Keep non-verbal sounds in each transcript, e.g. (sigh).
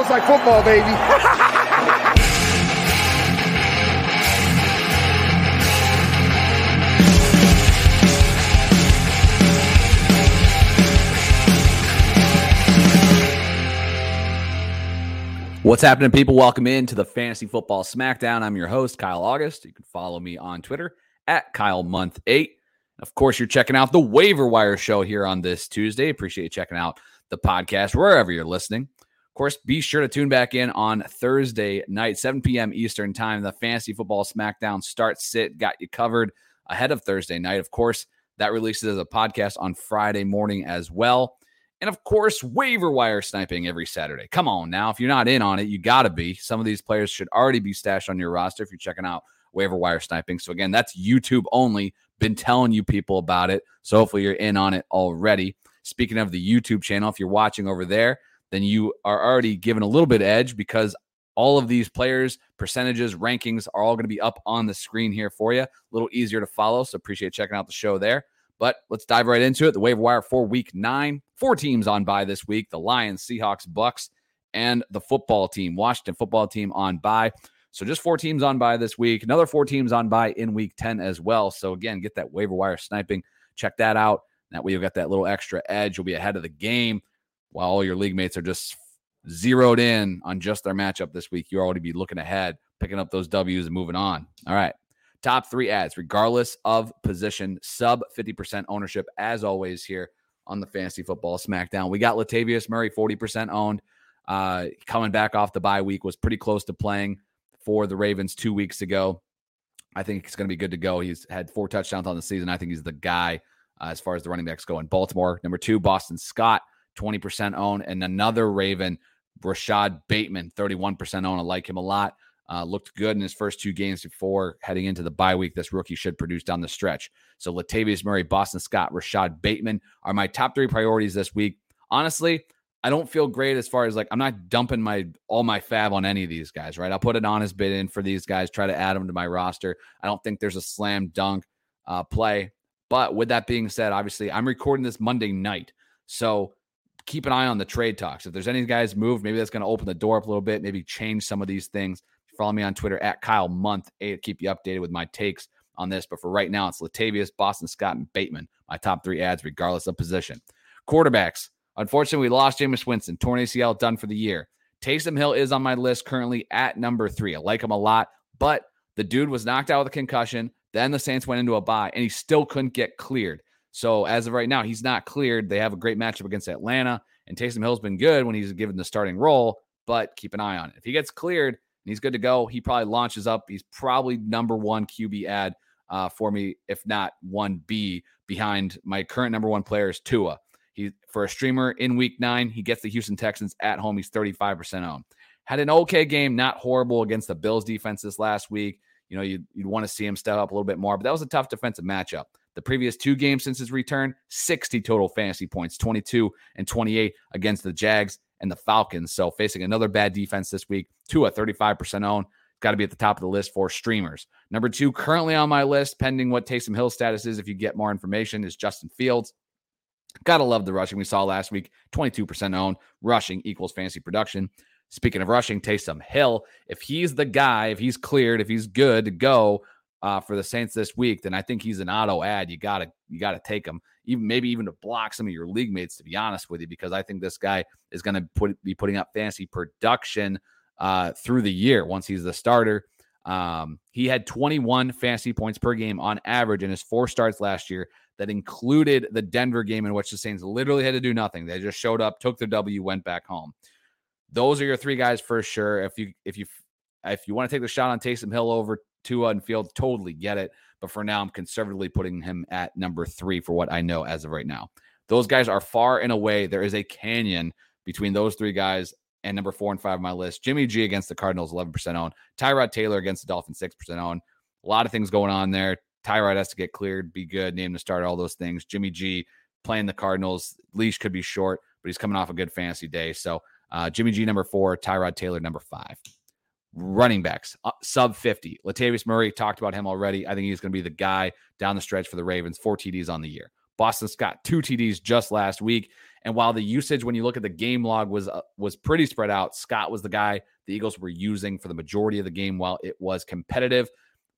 Smells like football, baby. (laughs) What's happening, people? Welcome in to the Fantasy Football Smackdown. I'm your host, Kyle August. You can follow me on Twitter at Kyle Month Eight. Of course, you're checking out the Waiver Wire show here on this Tuesday. Appreciate you checking out the podcast wherever you're listening. Of course, be sure to tune back in on Thursday night, 7 p.m. Eastern Time. The Fantasy Football Smackdown start sit got you covered ahead of Thursday night. Of course, that releases as a podcast on Friday morning as well. And of course, waiver wire sniping every Saturday. Come on now. If you're not in on it, you got to be. Some of these players should already be stashed on your roster if you're checking out waiver wire sniping. So, again, that's YouTube only. Been telling you people about it. So, hopefully, you're in on it already. Speaking of the YouTube channel, if you're watching over there, then you are already given a little bit edge because all of these players, percentages, rankings are all going to be up on the screen here for you. A little easier to follow. So, appreciate checking out the show there. But let's dive right into it. The waiver wire for week nine. Four teams on by this week the Lions, Seahawks, Bucs, and the football team, Washington football team on by. So just four teams on by this week. Another four teams on by in week 10 as well. So again, get that waiver wire sniping. Check that out. That way you'll get that little extra edge. You'll be ahead of the game while all your league mates are just zeroed in on just their matchup this week. You'll already be looking ahead, picking up those W's and moving on. All right. Top three ads, regardless of position, sub 50% ownership, as always, here on the Fantasy Football Smackdown. We got Latavius Murray, 40% owned. Uh, coming back off the bye week, was pretty close to playing for the Ravens two weeks ago. I think he's going to be good to go. He's had four touchdowns on the season. I think he's the guy uh, as far as the running backs go in Baltimore. Number two, Boston Scott, 20% own, And another Raven, Rashod Bateman, 31% own. I like him a lot. Uh, looked good in his first two games before heading into the bye week. This rookie should produce down the stretch. So Latavius Murray, Boston Scott, Rashod Bateman are my top three priorities this week. Honestly, I don't feel great as far as like I'm not dumping my all my FAAB on any of these guys, right? I'll put an honest bid in for these guys, try to add them to my roster. I don't think there's a slam dunk uh, play. But with that being said, obviously I'm recording this Monday night, so keep an eye on the trade talks. If there's any guys moved, maybe that's going to open the door up a little bit, maybe change some of these things. Follow me on Twitter at Kyle Month to keep you updated with my takes on this. But for right now, it's Latavius, Boston Scott, and Bateman, my top three ads, regardless of position. Quarterbacks. Unfortunately, we lost Jameis Winston, torn ACL, done for the year. Taysom Hill is on my list currently at number three. I like him a lot, but the dude was knocked out with a concussion. Then the Saints went into a bye, and he still couldn't get cleared. So as of right now, he's not cleared. They have a great matchup against Atlanta, and Taysom Hill's been good when he's given the starting role. But keep an eye on it. If he gets cleared, and he's good to go. He probably launches up. He's probably number one QB ad uh, for me, if not one B behind my current number one player is Tua. He for a streamer in week nine, he gets the Houston Texans at home. He's 35% owned. Had an okay game, not horrible against the Bills defense this last week. You know, you'd, you'd want to see him step up a little bit more, but that was a tough defensive matchup. The previous two games since his return, 60 total fantasy points, 22 and 28 against the Jags and the Falcons. So facing another bad defense this week, Tua 35% own. Got to be at the top of the list for streamers. Number two, currently on my list, pending what Taysom Hill status is, if you get more information, is Justin Fields. Gotta love the rushing we saw last week. 22% owned. Rushing equals fantasy production. Speaking of rushing, Taysom Hill, if he's the guy, if he's cleared, if he's good to go uh, for the Saints this week, then I think he's an auto ad. You gotta you gotta take him even maybe even to block some of your league mates, to be honest with you, because I think this guy is going to put be putting up fantasy production uh, through the year once he's the starter. Um, he had 21 fantasy points per game on average in his four starts last year. That included the Denver game in which the Saints literally had to do nothing. They just showed up, took their W, went back home. Those are your three guys for sure. If you if you if you want to take the shot on Taysom Hill over Tua and Field, totally get it. But for now, I'm conservatively putting him at number three for what I know as of right now. Those guys are far and away. There is a canyon between those three guys and number four and five on my list. Jimmy G against the Cardinals, 11% owned. Tyrod Taylor against the Dolphins, 6% owned. A lot of things going on there. Tyrod has to get cleared, be good, name to start, all those things. Jimmy G playing the Cardinals, leash could be short, but he's coming off a good fantasy day. So uh, Jimmy G number four, Tyrod Taylor number five running backs, uh, sub 50. Latavius Murray talked about him already. I think he's going to be the guy down the stretch for the Ravens. Four TDs on the year. Boston Scott, two TDs just last week. And while the usage, when you look at the game log, was uh, was pretty spread out, Scott was the guy the Eagles were using for the majority of the game while it was competitive.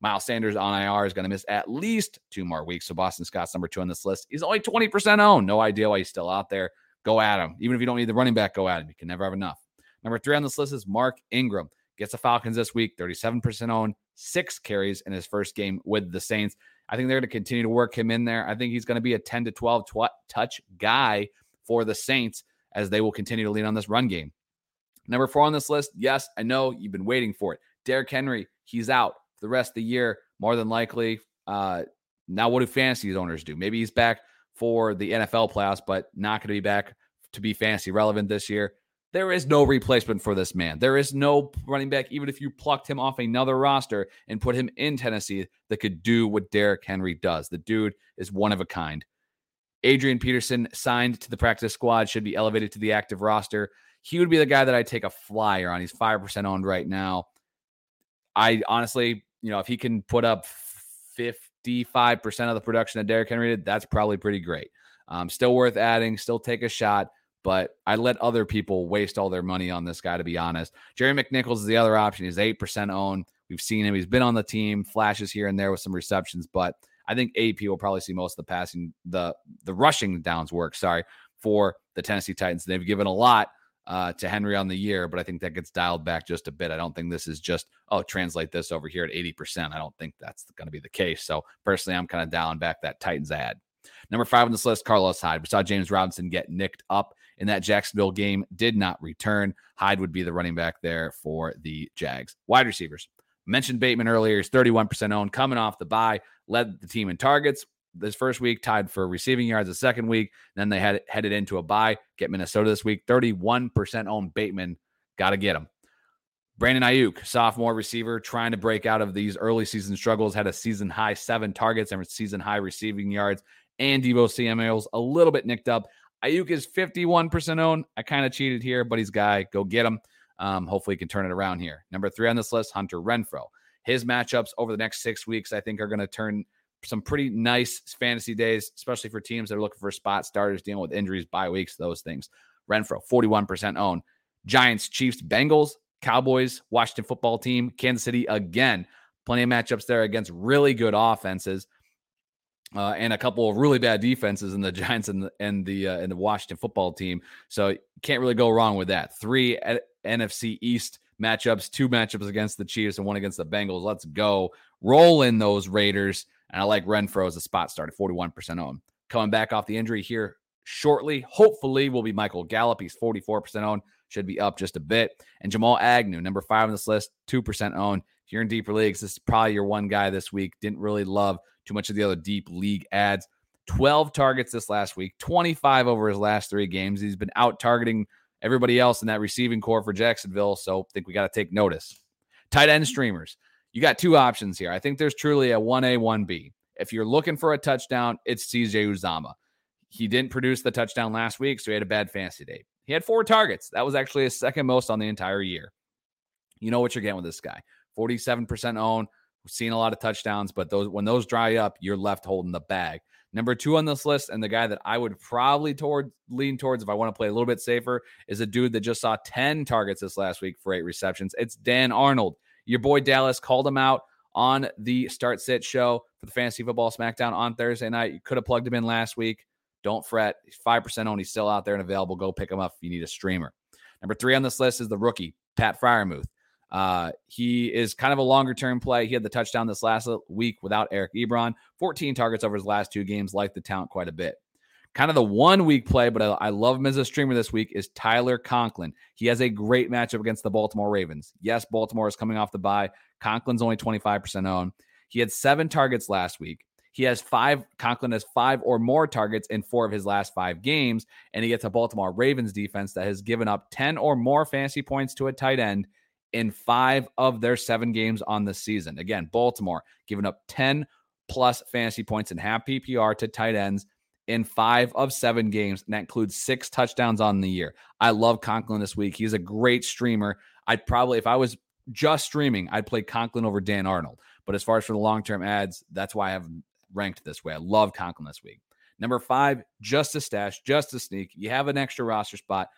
Miles Sanders on IR is going to miss at least two more weeks. So Boston Scott's number two on this list. He's only 20% owned. No idea why he's still out there. Go at him. Even if you don't need the running back, go at him. You can never have enough. Number three on this list is Mark Ingram. Gets the Falcons this week, 37% owned, six carries in his first game with the Saints. I think they're going to continue to work him in there. I think he's going to be a 10 to 12 tw- touch guy for the Saints as they will continue to lean on this run game. Number four on this list, yes, I know you've been waiting for it. Derrick Henry, he's out for the rest of the year, more than likely. Uh, now, what do fantasy owners do? Maybe he's back for the NFL playoffs, but not going to be back to be fantasy relevant this year. There is no replacement for this man. There is no running back, even if you plucked him off another roster and put him in Tennessee, that could do what Derrick Henry does. The dude is one of a kind. Adrian Peterson signed to the practice squad, should be elevated to the active roster. He would be the guy that I take a flyer on. He's 5% owned right now. I honestly, you know, if he can put up 55% of the production that Derrick Henry did, that's probably pretty great. Um, still worth adding, still take a shot but I let other people waste all their money on this guy, to be honest. Jerry McNichols is the other option. He's 8% owned. We've seen him. He's been on the team, flashes here and there with some receptions, but I think AP will probably see most of the passing, the the rushing downs work, sorry, for the Tennessee Titans. They've given a lot uh, to Henry on the year, but I think that gets dialed back just a bit. I don't think this is just, oh, translate this over here at 80%. I don't think that's going to be the case. So personally, I'm kind of dialing back that Titans ad. Number five on this list, Carlos Hyde. We saw James Robinson get nicked up in that Jacksonville game, did not return. Hyde would be the running back there for the Jags. Wide receivers. Mentioned Bateman earlier. He's 31% owned, coming off the bye, led the team in targets this first week, tied for receiving yards the second week. Then they had headed into a bye, get Minnesota this week. 31% owned Bateman. Got to get him. Brandon Aiyuk, sophomore receiver, trying to break out of these early season struggles, had a season high seven targets and season high receiving yards. And Deebo Samuel's a little bit nicked up. Aiyuk is 51% owned. I kind of cheated here, but he's guy. Go get him. Um, hopefully, he can turn it around here. Number three on this list, Hunter Renfrow. His matchups over the next six weeks, I think, are going to turn some pretty nice fantasy days, especially for teams that are looking for spot starters, dealing with injuries, bye weeks, those things. Renfrow, 41% owned. Giants, Chiefs, Bengals, Cowboys, Washington football team, Kansas City again. Plenty of matchups there against really good offenses uh, and a couple of really bad defenses in the (laughs) Giants and the and the uh, and the Washington football team. So can't really go wrong with that. Three NFC East matchups, two matchups against the Chiefs and one against the Bengals. Let's go roll in those Raiders. And I like Renfrow as a spot starter, forty one percent owned. Coming back off the injury here shortly, hopefully will be Michael Gallup. He's forty four percent owned, should be up just a bit. And Jamal Agnew, number five on this list, two percent owned. You're in deeper leagues, this is probably your one guy this week. Didn't really love too much of the other deep league ads. 12 targets this last week, 25 over his last three games. He's been out targeting everybody else in that receiving corps for Jacksonville. So I think we got to take notice. Tight end streamers. You got two options here. I think there's truly a 1A, 1B. If you're looking for a touchdown, it's CJ Uzomah. He didn't produce the touchdown last week, so he had a bad fantasy day. He had four targets. That was actually his second most on the entire year. You know what you're getting with this guy. 47% owned, We've seen a lot of touchdowns, but those when those dry up, you're left holding the bag. Number two on this list, and the guy that I would probably toward lean towards if I want to play a little bit safer, is a dude that just saw 10 targets this last week for eight receptions. It's Dan Arnold. Your boy Dallas called him out on the start sit show for the fantasy football smackdown on Thursday night. You could have plugged him in last week. Don't fret. He's 5% on. He's still out there and available. Go pick him up if you need a streamer. Number three on this list is the rookie, Pat Freiermuth. Uh, he is kind of a longer term play. He had the touchdown this last week without Eric Ebron, 14 targets over his last two games, like the talent quite a bit. Kind of the one week play, but I, I, love him as a streamer this week is Tyler Conklin. He has a great matchup against the Baltimore Ravens. Yes, Baltimore is coming off the bye. Conklin's only 25% owned. He had seven targets last week. He has five, Conklin has five or more targets in four of his last five games. And he gets a Baltimore Ravens defense that has given up 10 or more fantasy points to a tight end in five of their seven games on the season. Again, Baltimore giving up 10 plus fantasy points and half PPR to tight ends in five of seven games. And that includes six touchdowns on the year. I love Conklin this week. He's a great streamer. I'd probably, if I was just streaming, I'd play Conklin over Dan Arnold. But as far as for the long term ads, that's why I have ranked this way. I love Conklin this week. Number five, just a stash, just a sneak. You have an extra roster spot.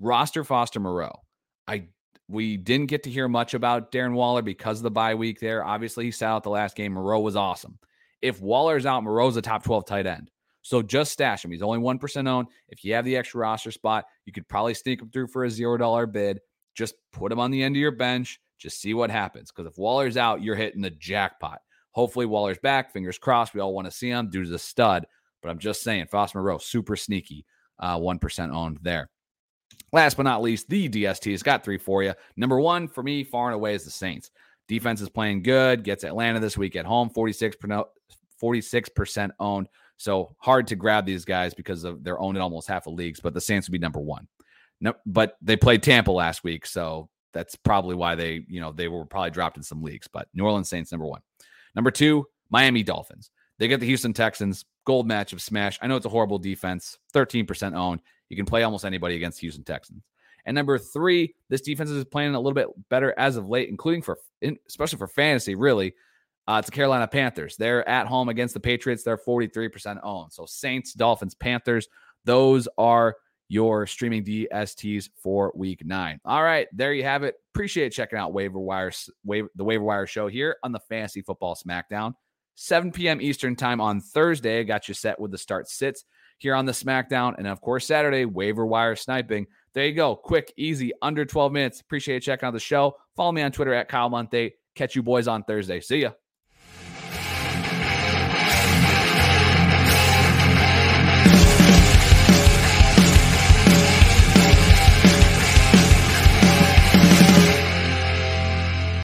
Roster Foster Moreau. I we didn't get to hear much about Darren Waller because of the bye week there. Obviously, he sat out the last game. Moreau was awesome. If Waller's out, Moreau's a top 12 tight end. So just stash him. He's only 1% owned. If you have the extra roster spot, you could probably sneak him through for a $0 bid. Just put him on the end of your bench. Just see what happens. Because if Waller's out, you're hitting the jackpot. Hopefully, Waller's back. Fingers crossed. We all want to see him. Dude's a stud. But I'm just saying, Foster Moreau, super sneaky. Uh, 1% owned there. Last but not least, the DST has got three for you. Number one for me, far and away, is the Saints. Defense is playing good. Gets Atlanta this week at home, 46 46% owned. So hard to grab these guys because of they're owned in almost half of leagues, but the Saints would be number one. No, but they played Tampa last week, so that's probably why they, you know, they were probably dropped in some leagues. But New Orleans Saints number one. Number two, Miami Dolphins. They get the Houston Texans. Gold match of smash. I know it's a horrible defense. 13% owned. You can play almost anybody against Houston Texans. And number three, this defense is playing a little bit better as of late, including for, especially for fantasy, really. Uh, it's the Carolina Panthers. They're at home against the Patriots. They're 43% owned. So Saints, Dolphins, Panthers, those are your streaming DSTs for week nine. All right, there you have it. Appreciate checking out Waiver Wire, waiver, the Waiver Wire show here on the Fantasy Football SmackDown. 7 p.m. Eastern time on Thursday. Got you set with the start sits here on the SmackDown. And of course, Saturday, Waiver Wire sniping. There you go. Quick, easy, under 12 minutes. Appreciate checking out the show. Follow me on Twitter at Kyle Month 8. Catch you boys on Thursday. See ya.